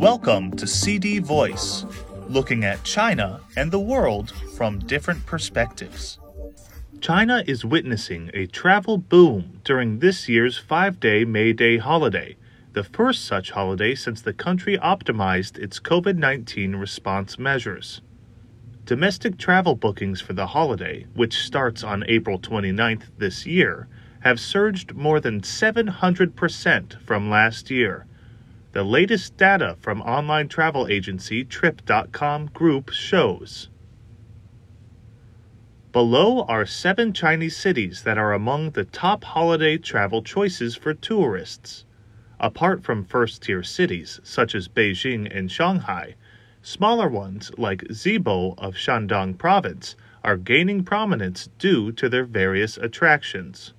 Welcome to CD Voice, looking at China and the world from different perspectives. China is witnessing a travel boom during this year's five day May Day holiday, the first such holiday since the country optimized its COVID 19 response measures. Domestic travel bookings for the holiday, which starts on April 29th this year, have surged more than 700% from last year the latest data from online travel agency Trip.com Group shows. Below are seven Chinese cities that are among the top holiday travel choices for tourists. Apart from first tier cities such as Beijing and Shanghai, smaller ones like Zibo of Shandong Province are gaining prominence due to their various attractions.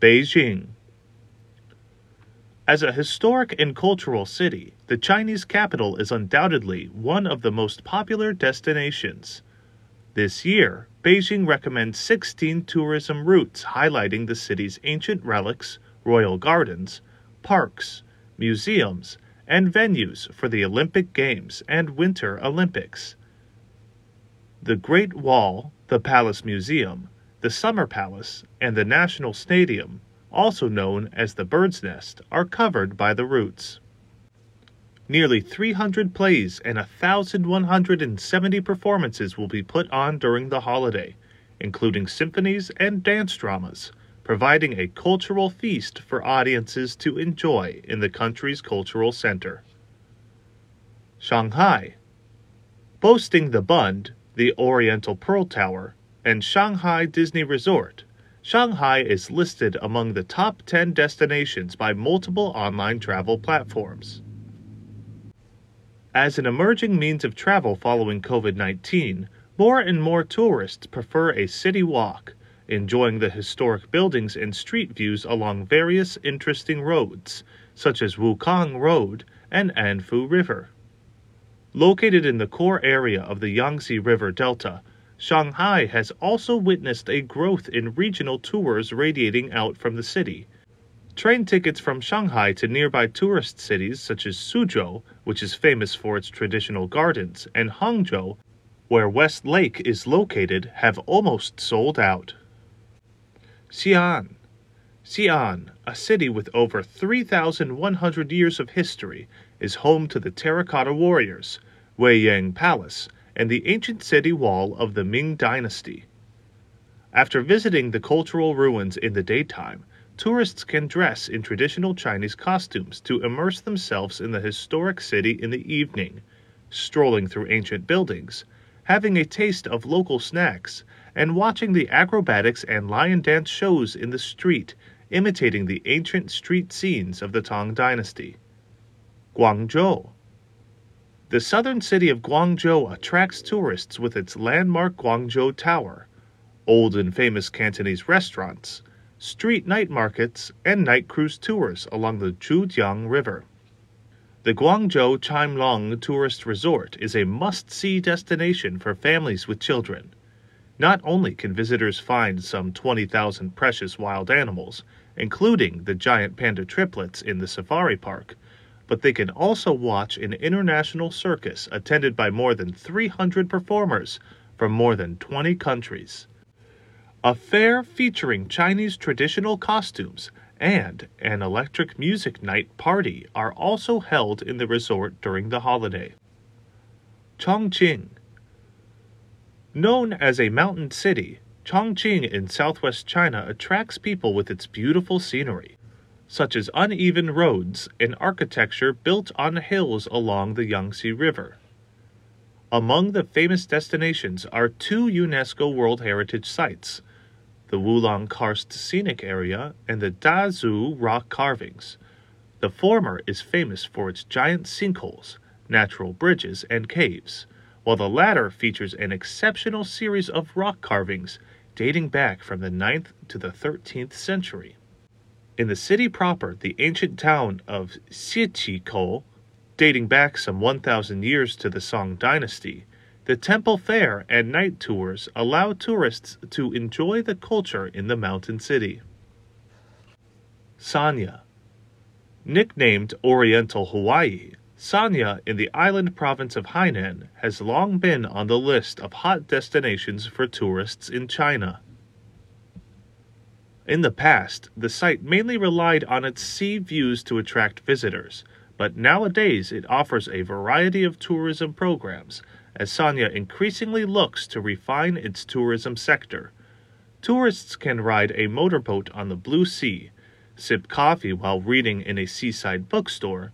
Beijing as a historic and cultural city, the Chinese capital is undoubtedly one of the most popular destinations. This year, Beijing recommends 16 tourism routes highlighting the city's ancient relics, royal gardens, parks, museums, and venues for the Olympic Games and Winter Olympics. The Great Wall, the Palace Museum, the Summer Palace, and the National Stadium also known as the bird's nest, are covered by the routes. Nearly 300 plays and 1,170 performances will be put on during the holiday, including symphonies and dance dramas, providing a cultural feast for audiences to enjoy in the country's cultural center. Shanghai, boasting the Bund, the Oriental Pearl Tower, and Shanghai Disney Resort, Shanghai is listed among the top 10 destinations by multiple online travel platforms. As an emerging means of travel following COVID 19, more and more tourists prefer a city walk, enjoying the historic buildings and street views along various interesting roads, such as Wukang Road and Anfu River. Located in the core area of the Yangtze River Delta, Shanghai has also witnessed a growth in regional tours radiating out from the city. Train tickets from Shanghai to nearby tourist cities such as Suzhou, which is famous for its traditional gardens, and Hangzhou, where West Lake is located, have almost sold out. Xi'an. Xi'an, a city with over 3,100 years of history, is home to the Terracotta Warriors, Wei Yang Palace, and the ancient city wall of the Ming Dynasty. After visiting the cultural ruins in the daytime, tourists can dress in traditional Chinese costumes to immerse themselves in the historic city in the evening, strolling through ancient buildings, having a taste of local snacks, and watching the acrobatics and lion dance shows in the street, imitating the ancient street scenes of the Tang Dynasty. Guangzhou the southern city of Guangzhou attracts tourists with its landmark Guangzhou Tower, old and famous Cantonese restaurants, street night markets, and night cruise tours along the Zhujiang River. The Guangzhou Chimelong Tourist Resort is a must see destination for families with children. Not only can visitors find some 20,000 precious wild animals, including the giant panda triplets in the safari park, but they can also watch an international circus attended by more than 300 performers from more than 20 countries. A fair featuring Chinese traditional costumes and an electric music night party are also held in the resort during the holiday. Chongqing Known as a mountain city, Chongqing in southwest China attracts people with its beautiful scenery such as uneven roads and architecture built on hills along the Yangtze River. Among the famous destinations are two UNESCO World Heritage Sites the Wulong Karst Scenic Area and the Dazu rock carvings. The former is famous for its giant sinkholes, natural bridges, and caves, while the latter features an exceptional series of rock carvings dating back from the 9th to the 13th century. In the city proper, the ancient town of Xiqikou, dating back some 1,000 years to the Song dynasty, the temple fair and night tours allow tourists to enjoy the culture in the mountain city. Sanya Nicknamed Oriental Hawaii, Sanya in the island province of Hainan has long been on the list of hot destinations for tourists in China. In the past, the site mainly relied on its sea views to attract visitors, but nowadays it offers a variety of tourism programs as Sanya increasingly looks to refine its tourism sector. Tourists can ride a motorboat on the Blue Sea, sip coffee while reading in a seaside bookstore,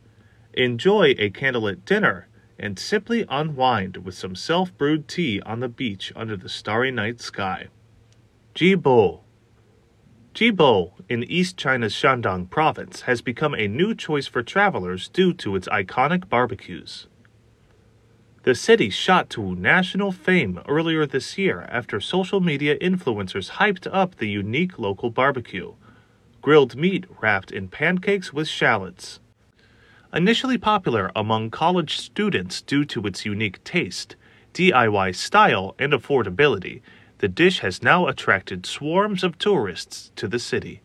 enjoy a candlelit dinner, and simply unwind with some self brewed tea on the beach under the starry night sky. Zibo Zibo in East China's Shandong province has become a new choice for travelers due to its iconic barbecues. The city shot to national fame earlier this year after social media influencers hyped up the unique local barbecue grilled meat wrapped in pancakes with shallots. Initially popular among college students due to its unique taste, DIY style, and affordability, the dish has now attracted swarms of tourists to the city.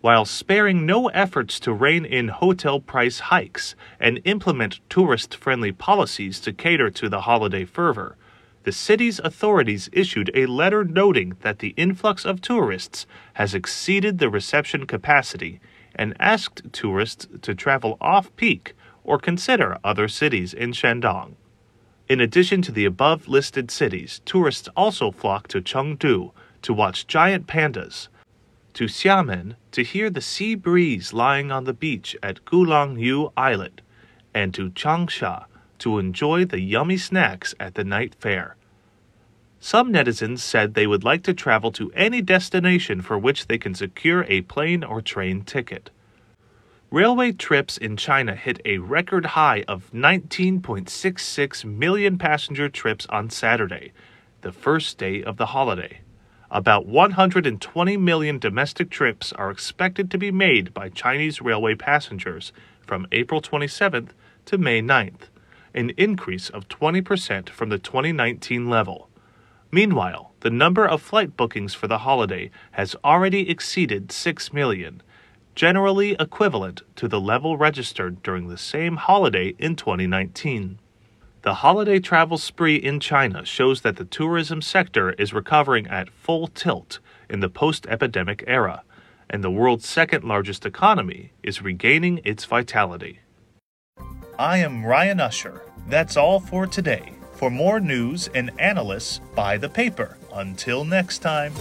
While sparing no efforts to rein in hotel price hikes and implement tourist friendly policies to cater to the holiday fervor, the city's authorities issued a letter noting that the influx of tourists has exceeded the reception capacity and asked tourists to travel off peak or consider other cities in Shandong. In addition to the above listed cities, tourists also flock to Chengdu to watch giant pandas, to Xiamen to hear the sea breeze lying on the beach at Gulangyu Islet, and to Changsha to enjoy the yummy snacks at the night fair. Some netizens said they would like to travel to any destination for which they can secure a plane or train ticket. Railway trips in China hit a record high of 19.66 million passenger trips on Saturday, the first day of the holiday. About 120 million domestic trips are expected to be made by Chinese railway passengers from April 27th to May 9th, an increase of 20% from the 2019 level. Meanwhile, the number of flight bookings for the holiday has already exceeded 6 million generally equivalent to the level registered during the same holiday in 2019. The holiday travel spree in China shows that the tourism sector is recovering at full tilt in the post epidemic era, and the world's second largest economy is regaining its vitality. I am Ryan Usher. That's all for today. For more news and analysis, buy the paper. Until next time.